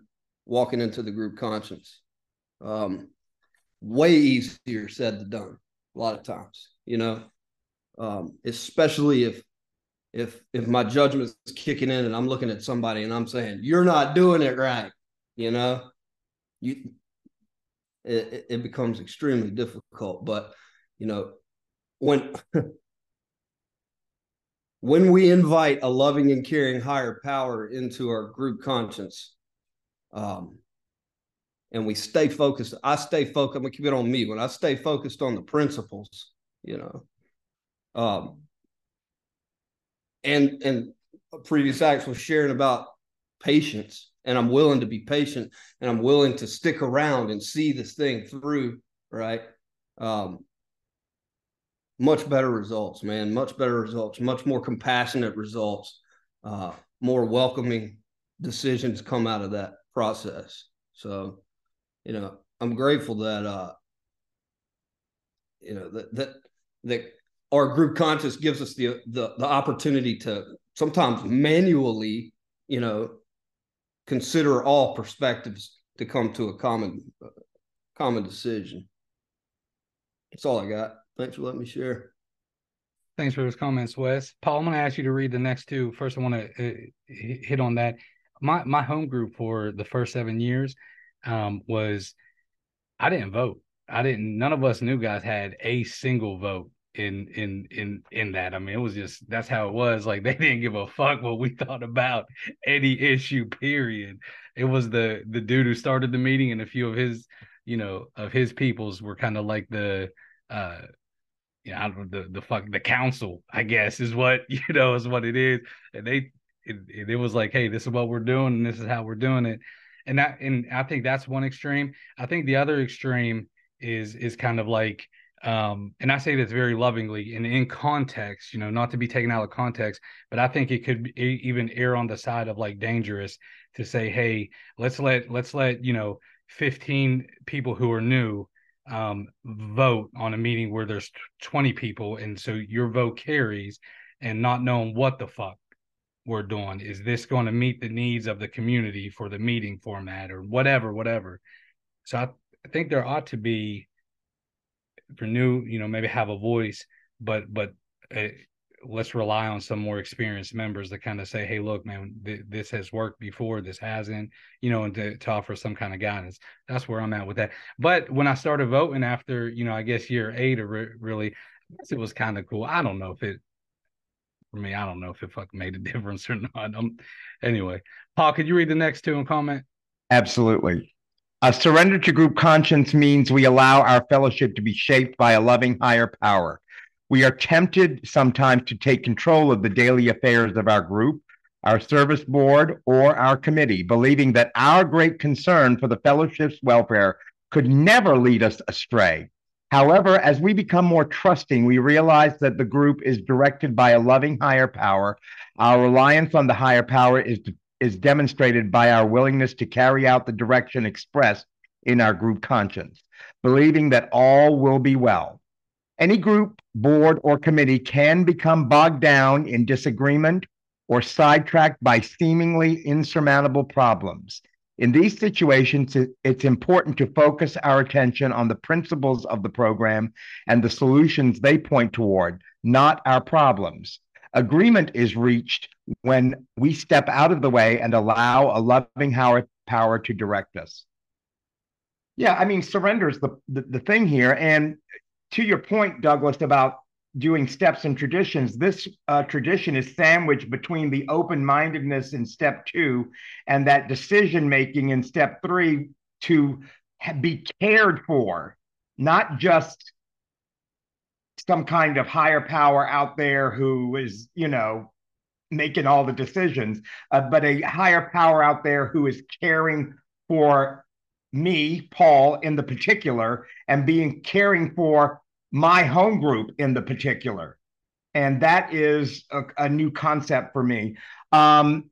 walking into the group conscience. Um, way easier said than done a lot of times, you know, um, especially if if if my judgment's kicking in and I'm looking at somebody and I'm saying you're not doing it right, you know, you it, it becomes extremely difficult. But you know, when when we invite a loving and caring higher power into our group conscience, um, and we stay focused. I stay focused. I'm gonna keep it on me. When I stay focused on the principles, you know, um, and and previous acts was sharing about patience, and I'm willing to be patient, and I'm willing to stick around and see this thing through. Right. Um, much better results, man. Much better results. Much more compassionate results. Uh, more welcoming decisions come out of that process. So, you know, I'm grateful that uh, you know that that that our group conscious gives us the the the opportunity to sometimes manually, you know, consider all perspectives to come to a common uh, common decision. That's all I got. Thanks for letting me share. Thanks for those comments, Wes. Paul, I'm going to ask you to read the next two. First, I want to uh, hit on that. My my home group for the first seven years um, was I didn't vote. I didn't. None of us new guys had a single vote in in in in that. I mean, it was just that's how it was. Like they didn't give a fuck what we thought about any issue. Period. It was the the dude who started the meeting and a few of his, you know, of his peoples were kind of like the uh you know, the the fuck the council, I guess, is what you know is what it is. And they it, it was like, hey, this is what we're doing, and this is how we're doing it. And that and I think that's one extreme. I think the other extreme is is kind of like um and I say this very lovingly and in context, you know, not to be taken out of context, but I think it could even err on the side of like dangerous to say, hey, let's let let's let, you know, 15 people who are new um, vote on a meeting where there's 20 people and so your vote carries and not knowing what the fuck we're doing is this going to meet the needs of the community for the meeting format or whatever whatever? So I, I think there ought to be for new you know maybe have a voice but but uh, let's rely on some more experienced members to kind of say, hey, look, man, th- this has worked before, this hasn't, you know, and to, to, offer some kind of guidance. That's where I'm at with that. But when I started voting after, you know, I guess year eight or re- really, it was kind of cool. I don't know if it, for me, I don't know if it fucking made a difference or not. Um, anyway, Paul, could you read the next two and comment? Absolutely. A surrender to group conscience means we allow our fellowship to be shaped by a loving higher power. We are tempted sometimes to take control of the daily affairs of our group, our service board, or our committee, believing that our great concern for the fellowship's welfare could never lead us astray. However, as we become more trusting, we realize that the group is directed by a loving higher power. Our reliance on the higher power is, is demonstrated by our willingness to carry out the direction expressed in our group conscience, believing that all will be well. Any group, board, or committee can become bogged down in disagreement or sidetracked by seemingly insurmountable problems. In these situations, it's important to focus our attention on the principles of the program and the solutions they point toward, not our problems. Agreement is reached when we step out of the way and allow a loving power to direct us. Yeah, I mean, surrender is the, the, the thing here. And to your point, Douglas, about doing steps and traditions, this uh, tradition is sandwiched between the open mindedness in step two and that decision making in step three to be cared for, not just some kind of higher power out there who is, you know, making all the decisions, uh, but a higher power out there who is caring for me, Paul, in the particular, and being caring for my home group in the particular. And that is a, a new concept for me. Um,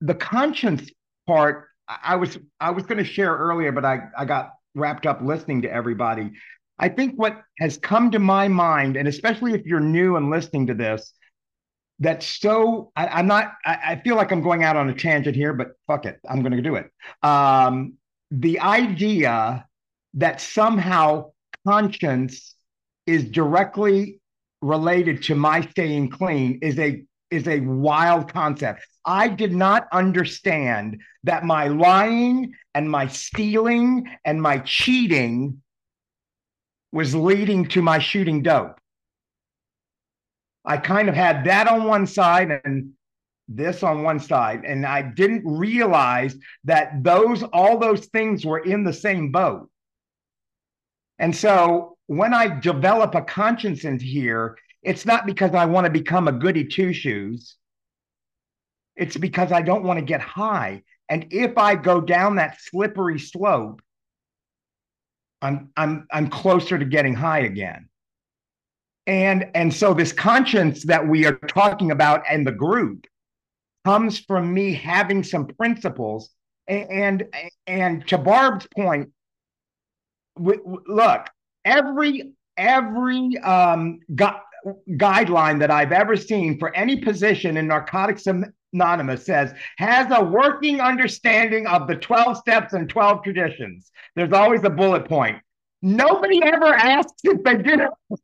the conscience part, I was I was going to share earlier, but I I got wrapped up listening to everybody. I think what has come to my mind, and especially if you're new and listening to this, that's so I, am not I, I, feel like I'm going out on a tangent here, but fuck it, I'm gonna do it. Um, the idea that somehow conscience is directly related to my staying clean is a is a wild concept. I did not understand that my lying and my stealing and my cheating was leading to my shooting dope. I kind of had that on one side and this on one side and I didn't realize that those all those things were in the same boat. And so when I develop a conscience in here, it's not because I want to become a goody two shoes. It's because I don't want to get high. And if I go down that slippery slope, I'm I'm I'm closer to getting high again. And and so this conscience that we are talking about and the group comes from me having some principles. And and, to Barb's point, look, every every um, gu- guideline that I've ever seen for any position in Narcotics Anonymous says has a working understanding of the 12 steps and 12 traditions. There's always a bullet point. Nobody ever asks if they did it.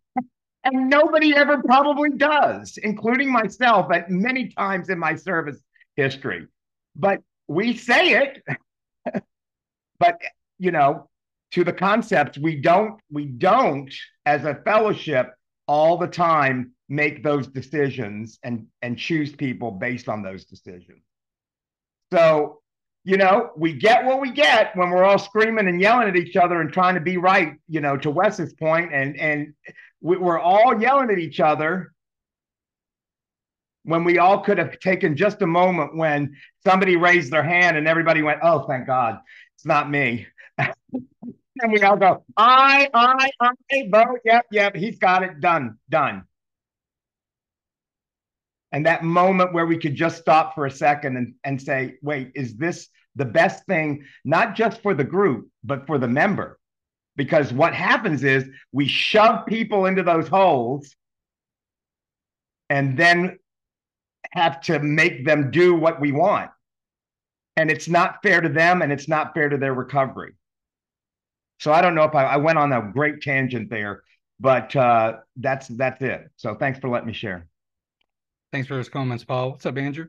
And nobody ever probably does, including myself at many times in my service history. But we say it. but you know, to the concepts, we don't, we don't as a fellowship all the time make those decisions and and choose people based on those decisions. So, you know, we get what we get when we're all screaming and yelling at each other and trying to be right, you know, to Wes's point and and we, we're all yelling at each other when we all could have taken just a moment when somebody raised their hand and everybody went, "Oh, thank God, it's not me." and we all go, "I, I, I vote. Yep, yep. He's got it. Done, done." And that moment where we could just stop for a second and, and say, "Wait, is this the best thing, not just for the group, but for the member?" Because what happens is we shove people into those holes and then have to make them do what we want. And it's not fair to them and it's not fair to their recovery. So I don't know if I, I went on a great tangent there, but uh, that's that's it. So thanks for letting me share. Thanks for those comments, Paul. What's up, Andrew?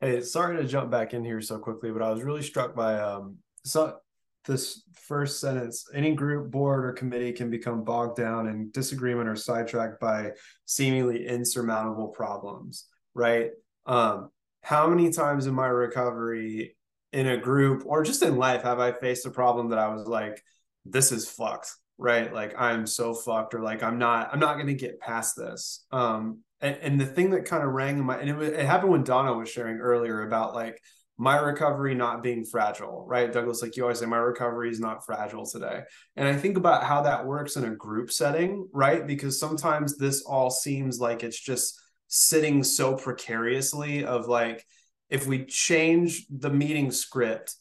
Hey, sorry to jump back in here so quickly, but I was really struck by um, so this first sentence any group board or committee can become bogged down in disagreement or sidetracked by seemingly insurmountable problems right? Um how many times in my recovery in a group or just in life have i faced a problem that i was like this is fucked right? Like i'm so fucked or like i'm not i'm not going to get past this. Um and, and the thing that kind of rang in my and it, it happened when donna was sharing earlier about like my recovery not being fragile, right? Douglas, like you always say, my recovery is not fragile today. And I think about how that works in a group setting, right? Because sometimes this all seems like it's just sitting so precariously of like, if we change the meeting script,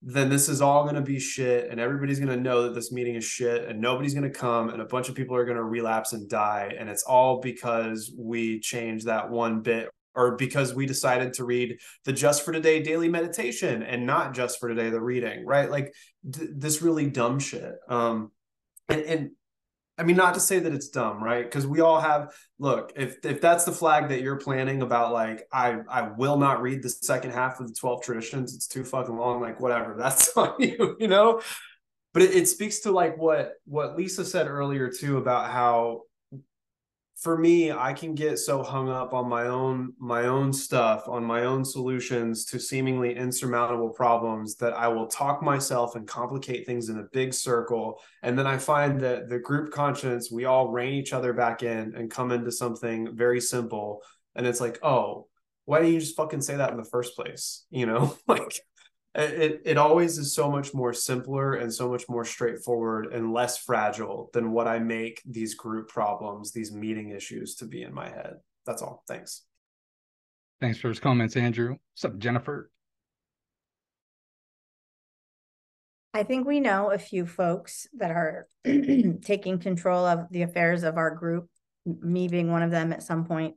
then this is all going to be shit and everybody's going to know that this meeting is shit and nobody's going to come and a bunch of people are going to relapse and die and it's all because we changed that one bit or because we decided to read the just for today daily meditation and not just for today the reading right like th- this really dumb shit um and, and I mean, not to say that it's dumb, right? Because we all have. Look, if if that's the flag that you're planning about, like I I will not read the second half of the twelve traditions. It's too fucking long. Like whatever, that's on you, you know. But it, it speaks to like what what Lisa said earlier too about how for me i can get so hung up on my own my own stuff on my own solutions to seemingly insurmountable problems that i will talk myself and complicate things in a big circle. And then i find that the group conscience we all rein each other back in and come into something very simple. And it's like oh why didn't you just fucking say that in the first place? You know like it, it always is so much more simpler and so much more straightforward and less fragile than what I make these group problems, these meeting issues to be in my head. That's all. Thanks. Thanks for his comments, Andrew. What's up, Jennifer? I think we know a few folks that are taking control of the affairs of our group, me being one of them at some point.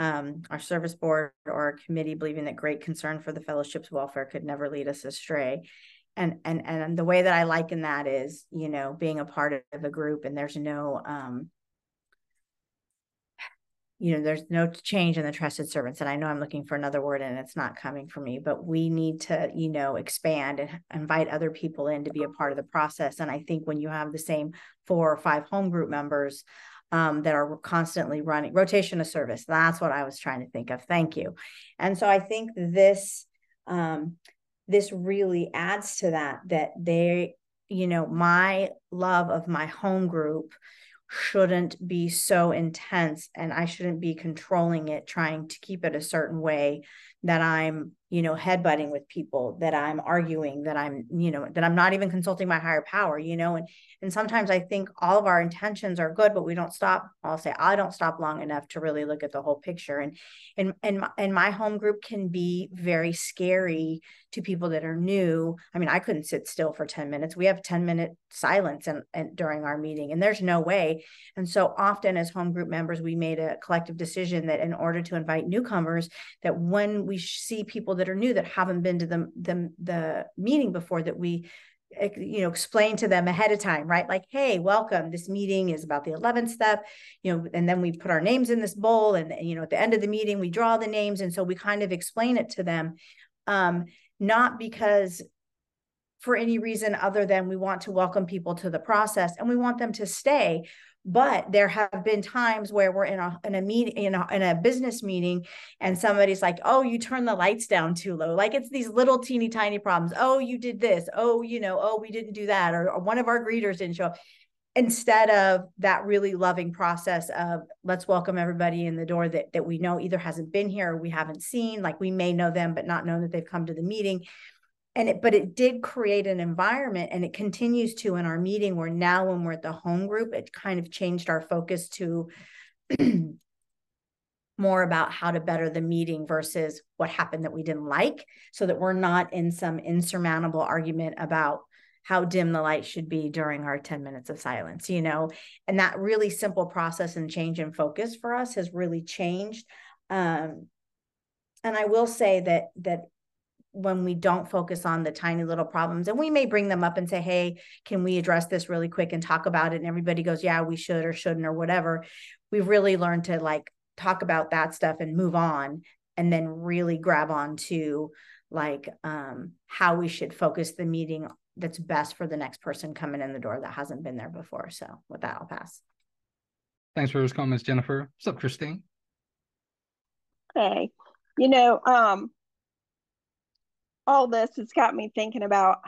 Um, our service board or committee believing that great concern for the fellowship's welfare could never lead us astray. And and and the way that I liken that is, you know, being a part of a group and there's no um you know there's no change in the trusted servants and i know i'm looking for another word and it's not coming for me but we need to you know expand and invite other people in to be a part of the process and i think when you have the same four or five home group members um, that are constantly running rotation of service. That's what i was trying to think of. Thank you. And so i think this um, this really adds to that that they you know my love of my home group shouldn't be so intense and I shouldn't be controlling it, trying to keep it a certain way that I'm, you know, headbutting with people, that I'm arguing, that I'm, you know, that I'm not even consulting my higher power, you know, and and sometimes I think all of our intentions are good, but we don't stop. I'll say I don't stop long enough to really look at the whole picture. And and and my, and my home group can be very scary to people that are new. I mean, I couldn't sit still for 10 minutes. We have 10 minute silence and, and during our meeting, and there's no way. And so often as home group members, we made a collective decision that in order to invite newcomers, that when we see people that are new that haven't been to the the, the meeting before, that we you know explain to them ahead of time right? Like hey welcome. This meeting is about the 11th step you know and then we put our names in this bowl and you know at the end of the meeting we draw the names. And so we kind of explain it to them um not because for any reason other than we want to welcome people to the process and we want them to stay but there have been times where we're in a in a meeting in a, in a business meeting and somebody's like oh you turn the lights down too low. Like it's these little teeny tiny problems. Oh you did this. Oh you know oh we didn't do that. Or, or one of our greeters didn't show up. Instead of that really loving process of let's welcome everybody in the door that that we know either hasn't been here or we haven't seen. Like we may know them but not know that they've come to the meeting and it but it did create an environment and it continues to in our meeting where now when we're at the home group it kind of changed our focus to more about how to better the meeting versus what happened that we didn't like so that we're not in some insurmountable argument about how dim the light should be during our 10 minutes of silence you know? And that really simple process and change in focus for us has really changed um, and i will say that that when we don't focus on the tiny little problems and we may bring them up and say hey can we address this really quick and talk about it? And everybody goes yeah we should or shouldn't or whatever. We've really learned to like talk about that stuff and move on and then really grab on to like um, how we should focus the meeting that's best for the next person coming in the door that hasn't been there before. So with that i'll pass. Thanks for those comments jennifer. What's up christine? Hey you know um all this has got me thinking about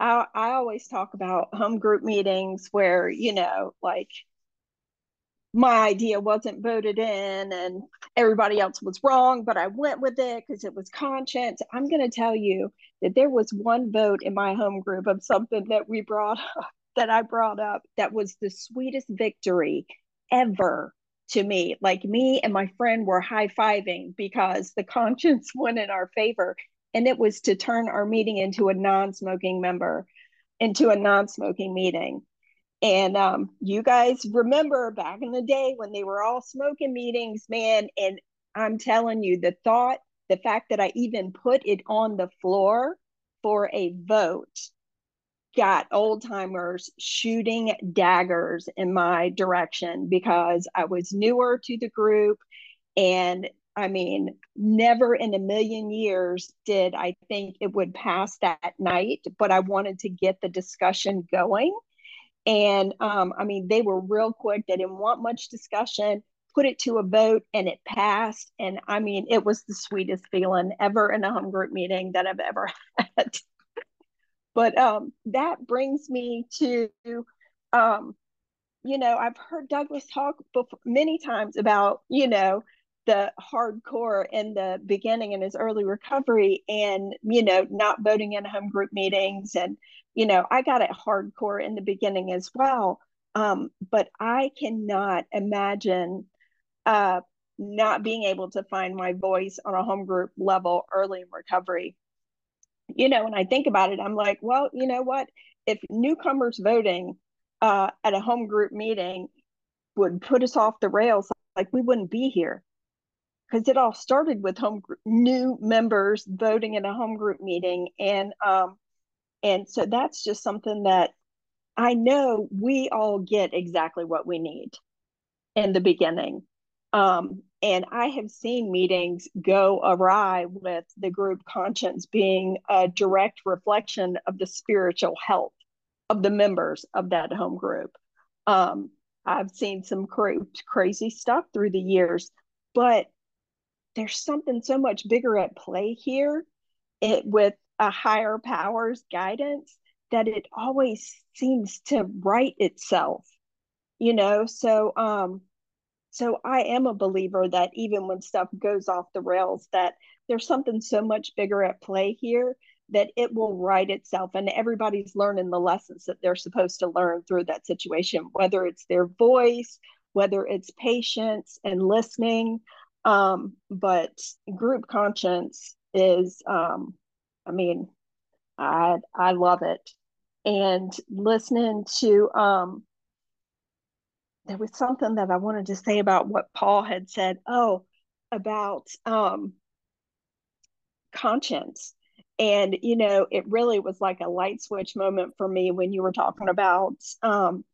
I, I always talk about home group meetings where, you know, like my idea wasn't voted in and everybody else was wrong, but I went with it because it was conscience. I'm going to tell you that there was one vote in my home group of something that we brought up, that I brought up that was the sweetest victory ever to me. Like me and my friend were high fiving because the conscience went in our favor and it was to turn our meeting into a non-smoking member into a non-smoking meeting. And um, you guys remember back in the day when they were all smoking meetings man and i'm telling you the thought the fact that i even put it on the floor for a vote got old timers shooting daggers in my direction because i was newer to the group and I mean, never in a million years did I think it would pass that night, but I wanted to get the discussion going. And um, I mean, they were real quick. They didn't want much discussion, put it to a vote, and it passed. And I mean, it was the sweetest feeling ever in a home group meeting that I've ever had. but um, that brings me to, um, you know, I've heard Douglas talk before, many times about, you know, the hardcore in the beginning in his early recovery and you know not voting in home group meetings and you know i got it hardcore in the beginning as well um, but i cannot imagine uh, not being able to find my voice on a home group level early in recovery. You know, when I think about it, I'm like, well, you know what? If newcomers voting uh, at a home group meeting would put us off the rails, like we wouldn't be here. Because it all started with home group, new members voting in a home group meeting, and um, and so that's just something that I know we all get exactly what we need in the beginning. Um, and I have seen meetings go awry with the group conscience being a direct reflection of the spiritual health of the members of that home group. Um, I've seen some cra- crazy stuff through the years, but there's something so much bigger at play here it, with a higher powers guidance that it always seems to right itself you know? So um so i am a believer that even when stuff goes off the rails that there's something so much bigger at play here that it will right itself and everybody's learning the lessons that they're supposed to learn through that situation whether it's their voice whether it's patience and listening um, but group conscience is um, i mean i i love it. And listening to um there was something that i wanted to say about what paul had said oh about um conscience. And you know it really was like a light switch moment for me when you were talking about um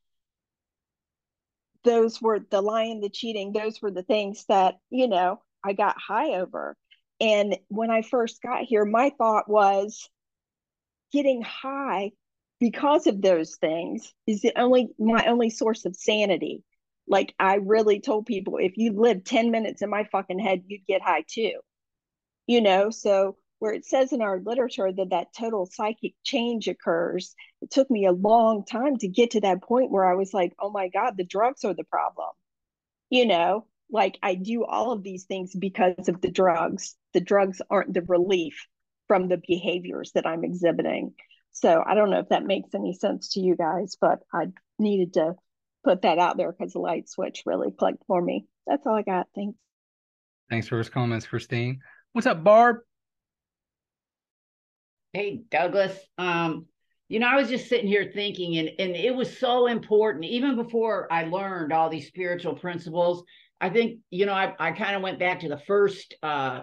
those were the lying the cheating those were the things that you know i got high over. And when i first got here my thought was getting high because of those things is the only my only source of sanity. Like i really told people if you live 10 minutes in my fucking head you'd get high too. You know so where it says in our literature that that total psychic change occurs. It took me a long time to get to that point where i was like oh my god the drugs are the problem. You know like i do all of these things because of the drugs. The drugs aren't the relief from the behaviors that i'm exhibiting. So i don't know if that makes any sense to you guys but i needed to put that out there because the light switch really clicked for me. That's all i got. Thanks thanks for those comments christine. What's up barb Hey, Douglas. Um, you know, I was just sitting here thinking, and, and it was so important, even before I learned all these spiritual principles. I think, you know, I, I kind of went back to the first uh,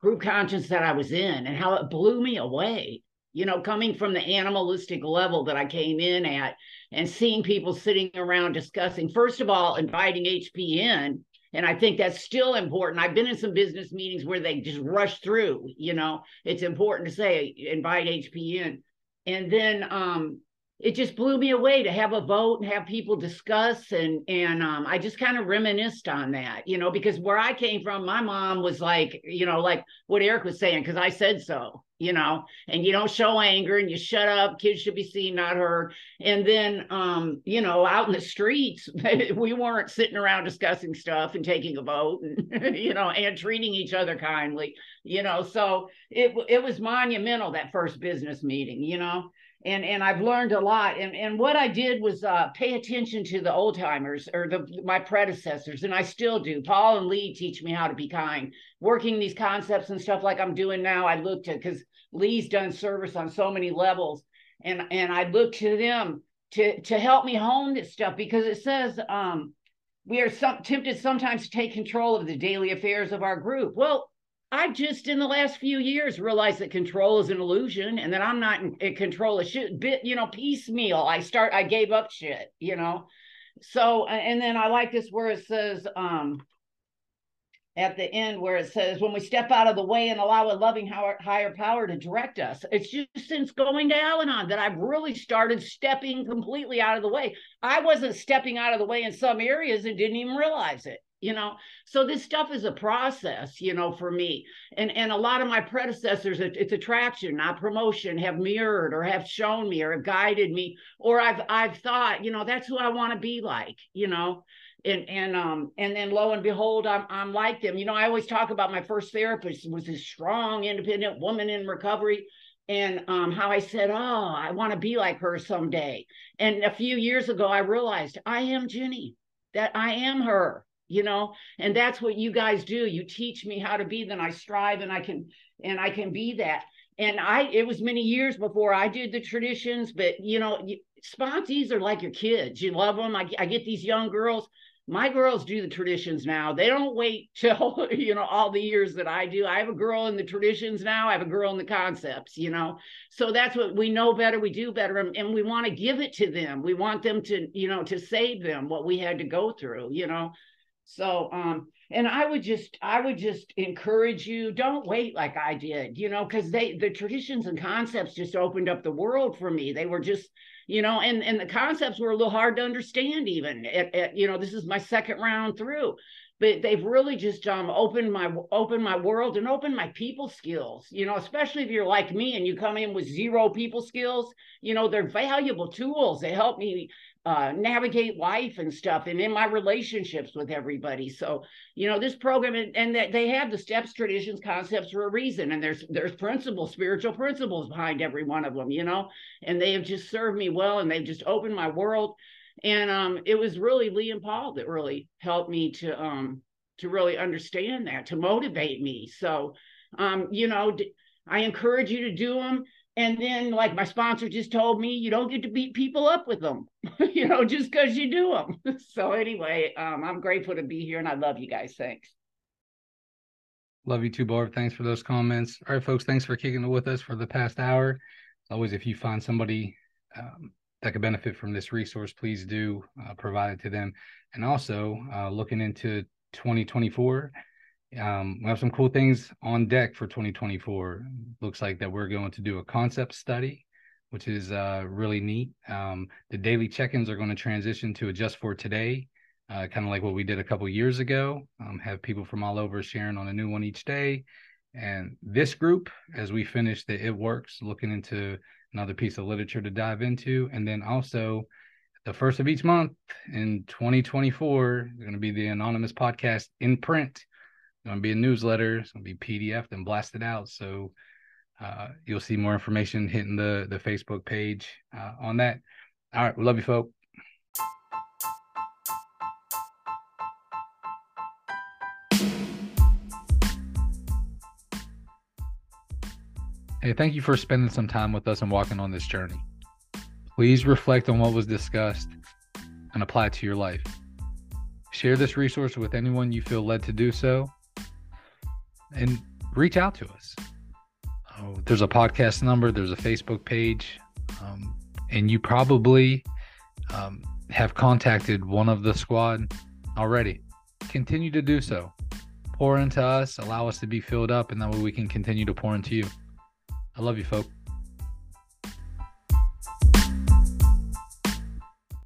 group conscience that I was in and how it blew me away, you know, coming from the animalistic level that I came in at and seeing people sitting around discussing, first of all, inviting HP in and I think that's still important. I've been in some business meetings where they just rush through, you know, it's important to say invite HP in. And then um, it just blew me away to have a vote and have people discuss and and um, I just kind of reminisced on that, you know, because where I came from, my mom was like, you know, like what Eric was saying, because I said so, you know, and you don't show anger and you shut up. Kids should be seen, not heard. And then, um, you know, out in the streets, we weren't sitting around discussing stuff and taking a vote, and you know, and treating each other kindly, you know. So it it was monumental that first business meeting, you know and and I've learned a lot. And and what I did was uh, pay attention to the old timers or the my predecessors, and I still do. Paul and Lee teach me how to be kind. Working these concepts and stuff like I'm doing now, I look to because Lee's done service on so many levels, and and I look to them to to help me hone this stuff because it says um, we are some, tempted sometimes to take control of the daily affairs of our group. Well, I've just in the last few years realized that control is an illusion and that I'm not in, in control of shit. Bit, you know, piecemeal. I start, I gave up shit, you know. So, and then I like this where it says, um, at the end where it says, when we step out of the way and allow a loving higher power to direct us. It's just since going to Al Anon that I've really started stepping completely out of the way. I wasn't stepping out of the way in some areas and didn't even realize it you know? So this stuff is a process you know for me. And and a lot of my predecessors it's attraction not promotion have mirrored or have shown me or have guided me or i've i've thought you know that's who i want to be like you know? And and um and then lo and behold i'm i'm like them. You know i always talk about my first therapist was a strong independent woman in recovery and um, how I said, Oh, I want to be like her someday. And a few years ago, I realized I am Ginny, that I am her you know, and that's what you guys do. You teach me how to be, then I strive and I can and I can be that. And I it was many years before I did the traditions, but you know, sponsees are like your kids. You love them. I, I get these young girls my girls do the traditions now. They don't wait till, you know, all the years that I do. I have a girl in the traditions now. I have a girl in the concepts, you know. So that's what we know better, we do better, and, and we want to give it to them. We want them to, you know, to save them what we had to go through, you know. So um and I would just I would just encourage you don't wait like I did, you know, cuz they the traditions and concepts just opened up the world for me. They were just you know, and and the concepts were a little hard to understand even. At, at, you know, this is my second round through, but they've really just um opened my opened my world and opened my people skills. You know, especially if you're like me and you come in with zero people skills, you know, they're valuable tools. They help me uh, navigate life and stuff and in my relationships with everybody. So you know this program and, and that they have the steps traditions concepts for a reason and there's there's principles spiritual principles behind every one of them you know? And they have just served me well and they've just opened my world. And um it was really lee and paul that really helped me to um to really understand that to motivate me. So um you know i encourage you to do them and then, like my sponsor just told me, you don't get to beat people up with them, you know, just because you do them. so, anyway, um, I'm grateful to be here and I love you guys. Thanks. Love you too, Barb. Thanks for those comments. All right, folks, thanks for kicking it with us for the past hour. Always, if you find somebody um, that could benefit from this resource, please do uh, provide it to them. And also, uh, looking into 2024, um, we have some cool things on deck for 2024. Looks like that we're going to do a concept study, which is uh, really neat. Um, the daily check-ins are going to transition to a just for today, uh, kind of like what we did a couple years ago. Um, have people from all over sharing on a new one each day. And this group, as we finish the It Works, looking into another piece of literature to dive into, and then also the first of each month in 2024 going to be the anonymous podcast in print going to be a newsletter. It's going to be PDF and blasted out. So uh, you'll see more information hitting the the Facebook page uh, on that. All right, we love you, folks. Hey, thank you for spending some time with us and walking on this journey. Please reflect on what was discussed and apply it to your life. Share this resource with anyone you feel led to do so and reach out to us. Oh, there's a podcast number, there's a Facebook page, um, and you probably um, have contacted one of the squad already. Continue to do so. Pour into us, allow us to be filled up, and that way we can continue to pour into you. I love you, folks.